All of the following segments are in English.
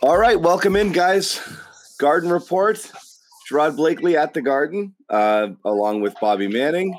All right, welcome in, guys. Garden Report. Gerard Blakely at the Garden, uh, along with Bobby Manning,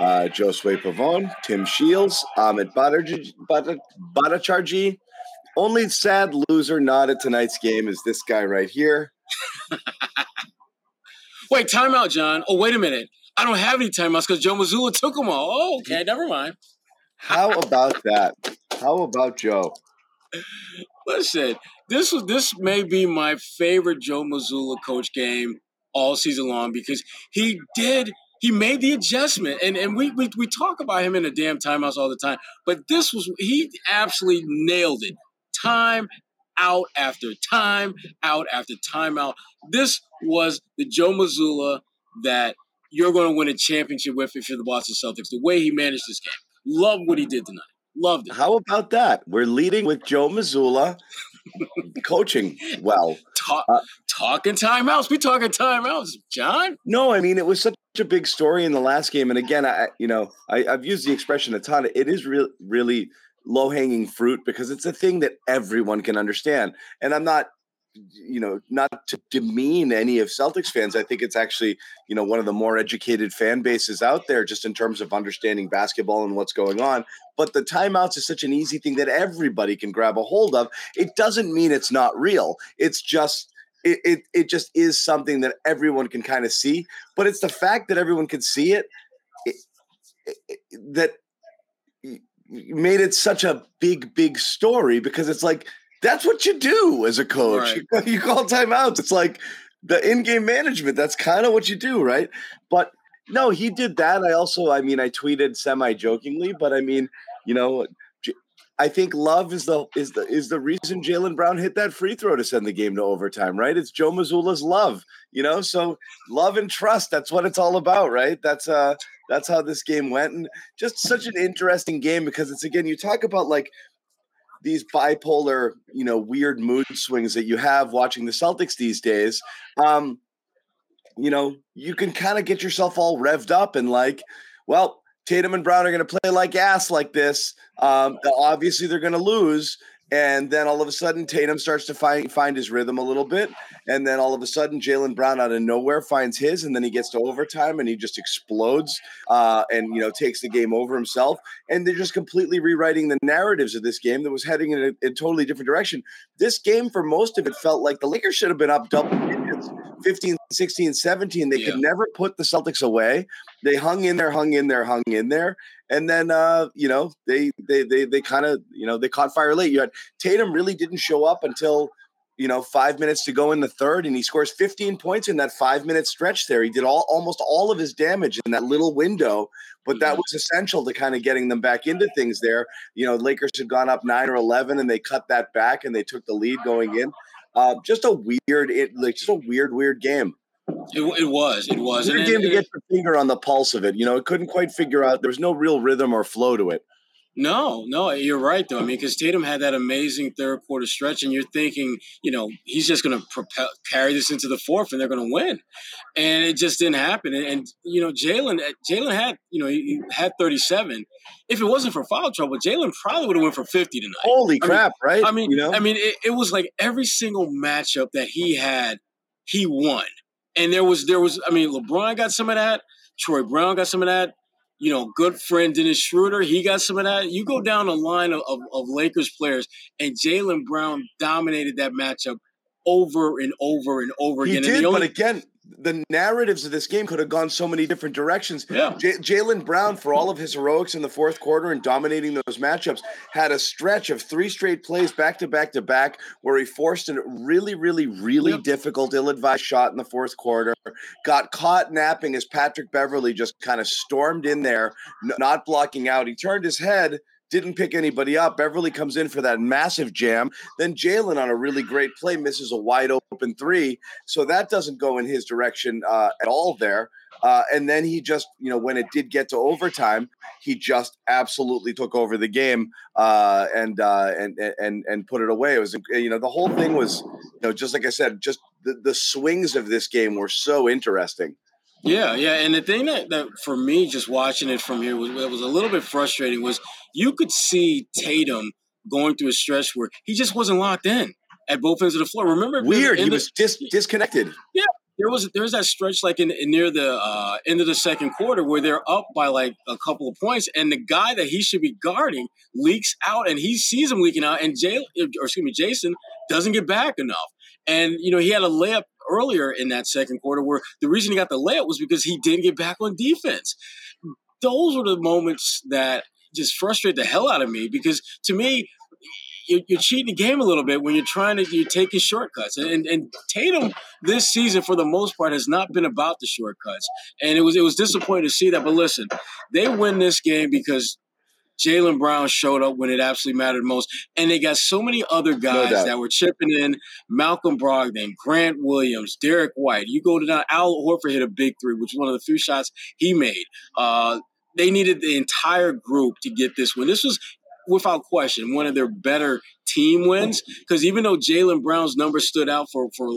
uh, Josue Pavone, Tim Shields, Amit Bhattacharjee. Only sad loser not at tonight's game is this guy right here. wait, timeout, John. Oh, wait a minute. I don't have any timeouts because Joe Mazzulla took them all. Oh, okay, never mind. How about that? How about Joe? Listen, this was this may be my favorite Joe Mazzulla coach game all season long because he did he made the adjustment. And and we, we we talk about him in the damn timeouts all the time but this was he absolutely nailed it. Time out after time out after time out this was the Joe Mazzulla that you're going to win a championship with if you're the Boston Celtics the way he managed this game. Love what he did tonight loved it how about that we're leading with Joe Mazzulla coaching well. Talk, uh, talking timeouts. We talking timeouts, John. No, I mean it was such a big story in the last game, and again, I you know I, have used the expression a ton. It is real, really low hanging fruit because it's a thing that everyone can understand, and I'm not you know, not to demean any of Celtics fans. I think it's actually, you know, one of the more educated fan bases out there just in terms of understanding basketball and what's going on. But the timeouts is such an easy thing that everybody can grab a hold of. It doesn't mean it's not real. It's just it, it, it just is something that everyone can kind of see. But it's the fact that everyone can see it, it, it that made it such a big, big story because it's like that's what you do as a coach. Right. You, call timeouts. It's like the in-game management. That's kind of what you do, right? But no, he did that. I also, I mean, I tweeted semi-jokingly, but I mean, you know, I think love is the is the is the reason Jaylen Brown hit that free throw to send the game to overtime, right? It's Joe Mazzulla's love, you know. So love and trust. That's what it's all about, right? That's uh that's how this game went, and just such an interesting game because it's again you talk about like these bipolar, you know, weird mood swings that you have watching the Celtics these days, um, you know, you can kind of get yourself all revved up and like, well, Tatum and Brown are going to play like ass like this. Um, obviously, they're going to lose and then all of a sudden Tatum starts to find find his rhythm a little bit, and then all of a sudden Jaylen Brown out of nowhere finds his, and then he gets to overtime and he just explodes, uh, and you know takes the game over himself, and they're just completely rewriting the narratives of this game that was heading in a, a totally different direction. This game, for most of it, felt like the Lakers should have been up double 15, 16, 17. They yeah. could never put the Celtics away. They hung in there, hung in there, hung in there, and then uh, you know they they they they kind of you know they caught fire late. You had Tatum really didn't show up until you know five minutes to go in the third, and he scores 15 points in that five minute stretch. There, he did all almost all of his damage in that little window, but that mm-hmm. was essential to kind of getting them back into things. There, you know, Lakers had gone up nine or 11, and they cut that back, and they took the lead going in. Uh, just a weird, it like just a weird, weird game. It, was. it was. It was. Weird game to get your finger on the pulse of it. You know, it couldn't quite figure out. There was no real rhythm or flow to it. No, no, you're right though. I mean, because Tatum had that amazing third quarter stretch, and you're thinking, you know, he's just going to propel, carry this into the fourth, and they're going to win, and it just didn't happen. And, and you know, Jaylen, eh, Jaylen had, you know, he had 37. If it wasn't for foul trouble, Jaylen probably would have went for 50 tonight. Holy I crap! Mean, right? I mean, you know, I mean, it, it was like every single matchup that he had, he won. And there was there was I mean LeBron got some of that, Troy Brown got some of that, you know, good friend Dennis Schroeder, he got some of that. You go down the line of, of, of Lakers players, and Jaylen Brown dominated that matchup over and over and over he again. Did, only, but again, the narratives of this game could have gone so many different directions. Yeah. J- Jaylen Brown, for all of his heroics in the fourth quarter and dominating those matchups, had a stretch of three straight plays back to back to back where he forced a really, really, really yep. difficult, ill advised shot in the fourth quarter. Got caught napping as Patrick Beverley just kind of stormed in there, n- not blocking out. He turned his head didn't pick anybody up. Beverley comes in for that massive jam. Then Jaylen on a really great play misses a wide open three. So that doesn't go in his direction uh, at all there. Uh, and then he just, you know, when it did get to overtime, he just absolutely took over the game uh, and, uh, and and and put it away. It was, you know, the whole thing was, you know, just like I said, just the, the swings of this game were so interesting. Yeah, yeah, and the thing that, that for me, just watching it from here, was that was a little bit frustrating. Was you could see Tatum going through a stretch where he just wasn't locked in at both ends of the floor. Remember, weird. He the, was dis- disconnected. Yeah, there was there was that stretch like in, in near the uh, end of the second quarter where they're up by like a couple of points, and the guy that he should be guarding leaks out, and he sees him leaking out, and Jay or excuse me, Jayson doesn't get back enough, and you know he had a layup earlier in that second quarter where the reason he got the layup was because he didn't get back on defense. Those were the moments that just frustrate the hell out of me because to me you're, cheating the game a little bit when you're trying to you're taking shortcuts. And, and Tatum this season, for the most part, has not been about the shortcuts. And it was it was disappointing to see that. But listen, they win this game because Jaylen Brown showed up when it absolutely mattered most. And they got so many other guys no that were chipping in Malcolm Brogdon, Grant Williams, Derrick White. You go to now, Al Horford hit a big three, which was one of the few shots he made. Uh, they needed the entire group to get this win. This was without question, one of their better team wins. Because even though Jaylen Brown's number stood out for for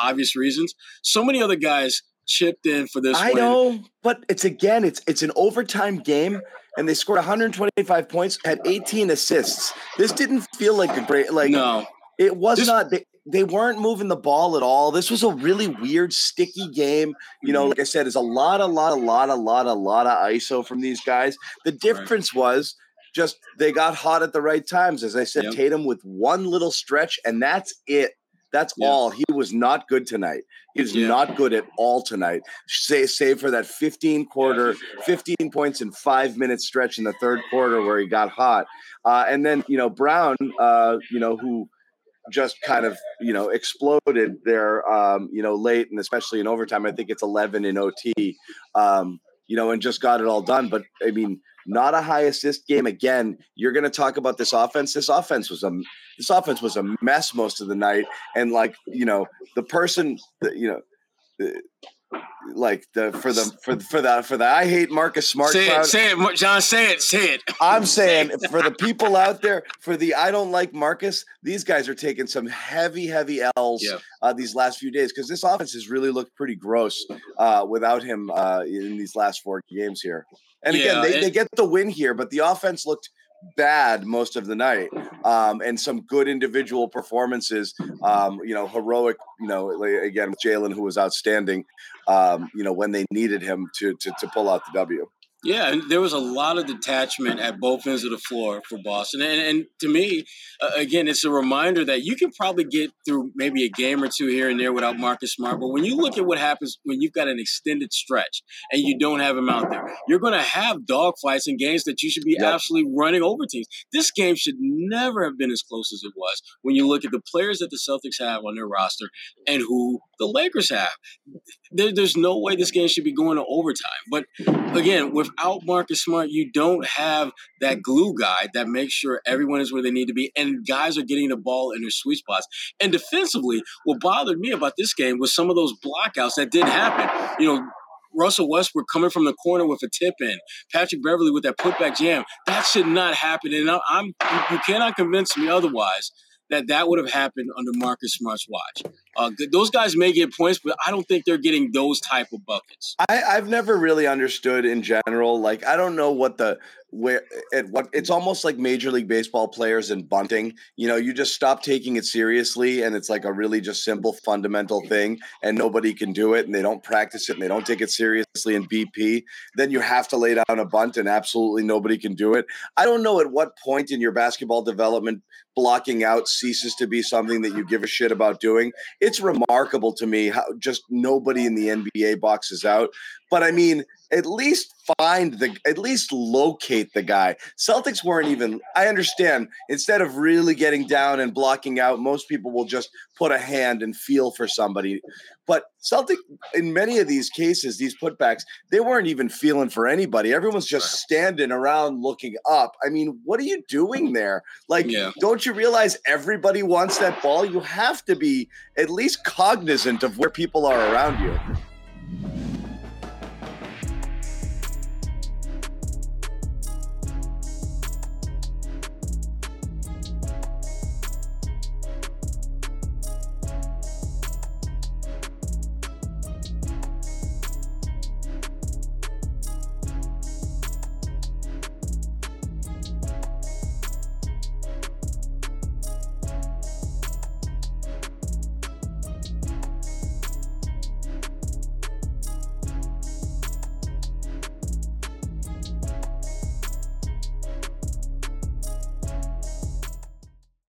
obvious reasons, so many other guys chipped in for this. I win. know, but it's again, it's it's an overtime game, and they scored 125 points, had 18 assists. This didn't feel like a great like. No, it was this, not. They, they weren't moving the ball at all. This was a really weird, sticky game. You know, mm-hmm. like I said, it's a lot, a lot, a lot, a lot, a lot of ISO from these guys. The difference right. was just they got hot at the right times. As I said, yep. Tatum with one little stretch, and that's it. That's yep. all. He was not good tonight. He was yep. not good at all tonight. Say, save for that 15 quarter, 15 points in five minute stretch in the third quarter where he got hot. Uh, and then, you know, Brown, uh, you know, who just kind of, you know, exploded there, um, you know, late and especially in overtime. I think it's 11 in OT, um, you know, and just got it all done. But I mean, not a high assist game again. You're going to talk about this offense. This offense was a this offense was a mess most of the night, and like you know the person, you know. The, like the for the for for the for the I hate Marcus Smart. Say crowd, it, say it, John. Say it, say it. I'm saying for the people out there, for the I don't like Marcus. These guys are taking some heavy, heavy L's yeah. uh, these last few days because this offense has really looked pretty gross uh, without him uh, in these last four games here. And yeah, again, they, it, they get the win here, but the offense looked bad most of the night um, and some good individual performances um, you know heroic you know again jaylen who was outstanding um, you know when they needed him to, to to pull out the w yeah, and there was a lot of detachment at both ends of the floor for Boston. And, and to me, uh, again, it's a reminder that you can probably get through maybe a game or two here and there without Marcus Smart. But when you look at what happens when you've got an extended stretch and you don't have him out there, you're going to have dogfights and games that you should be yep. absolutely running over teams. This game should never have been as close as it was when you look at the players that the Celtics have on their roster and who the Lakers have. There, there's no way this game should be going to overtime. But again, without Marcus Smart, you don't have that glue guy that makes sure everyone is where they need to be and guys are getting the ball in their sweet spots. And defensively, what bothered me about this game was some of those blockouts that did happen. You know, Russell Westbrook coming from the corner with a tip in, Patrick Beverley with that putback jam. That should not happen. And I'm you cannot convince me otherwise that that would have happened under Marcus Smart's watch. Uh, those guys may get points, but I don't think they're getting those type of buckets. I, I've never really understood in general. Like I don't know what the where it what it's almost like Major League Baseball players and bunting. You know, you just stop taking it seriously, and it's like a really just simple fundamental thing, and nobody can do it, and they don't practice it, and they don't take it seriously in BP. Then you have to lay down a bunt, and absolutely nobody can do it. I don't know at what point in your basketball development blocking out ceases to be something that you give a shit about doing. It's remarkable to me how just nobody in the NBA boxes out. but I mean, at least find the at least locate the guy. Celtics weren't even I understand instead of really getting down and blocking out most people will just put a hand and feel for somebody. But Celtic in many of these cases these putbacks they weren't even feeling for anybody. Everyone's just standing around looking up. I mean, what are you doing there? Like yeah. Don't you realize everybody wants that ball? You have to be at least cognizant of where people are around you.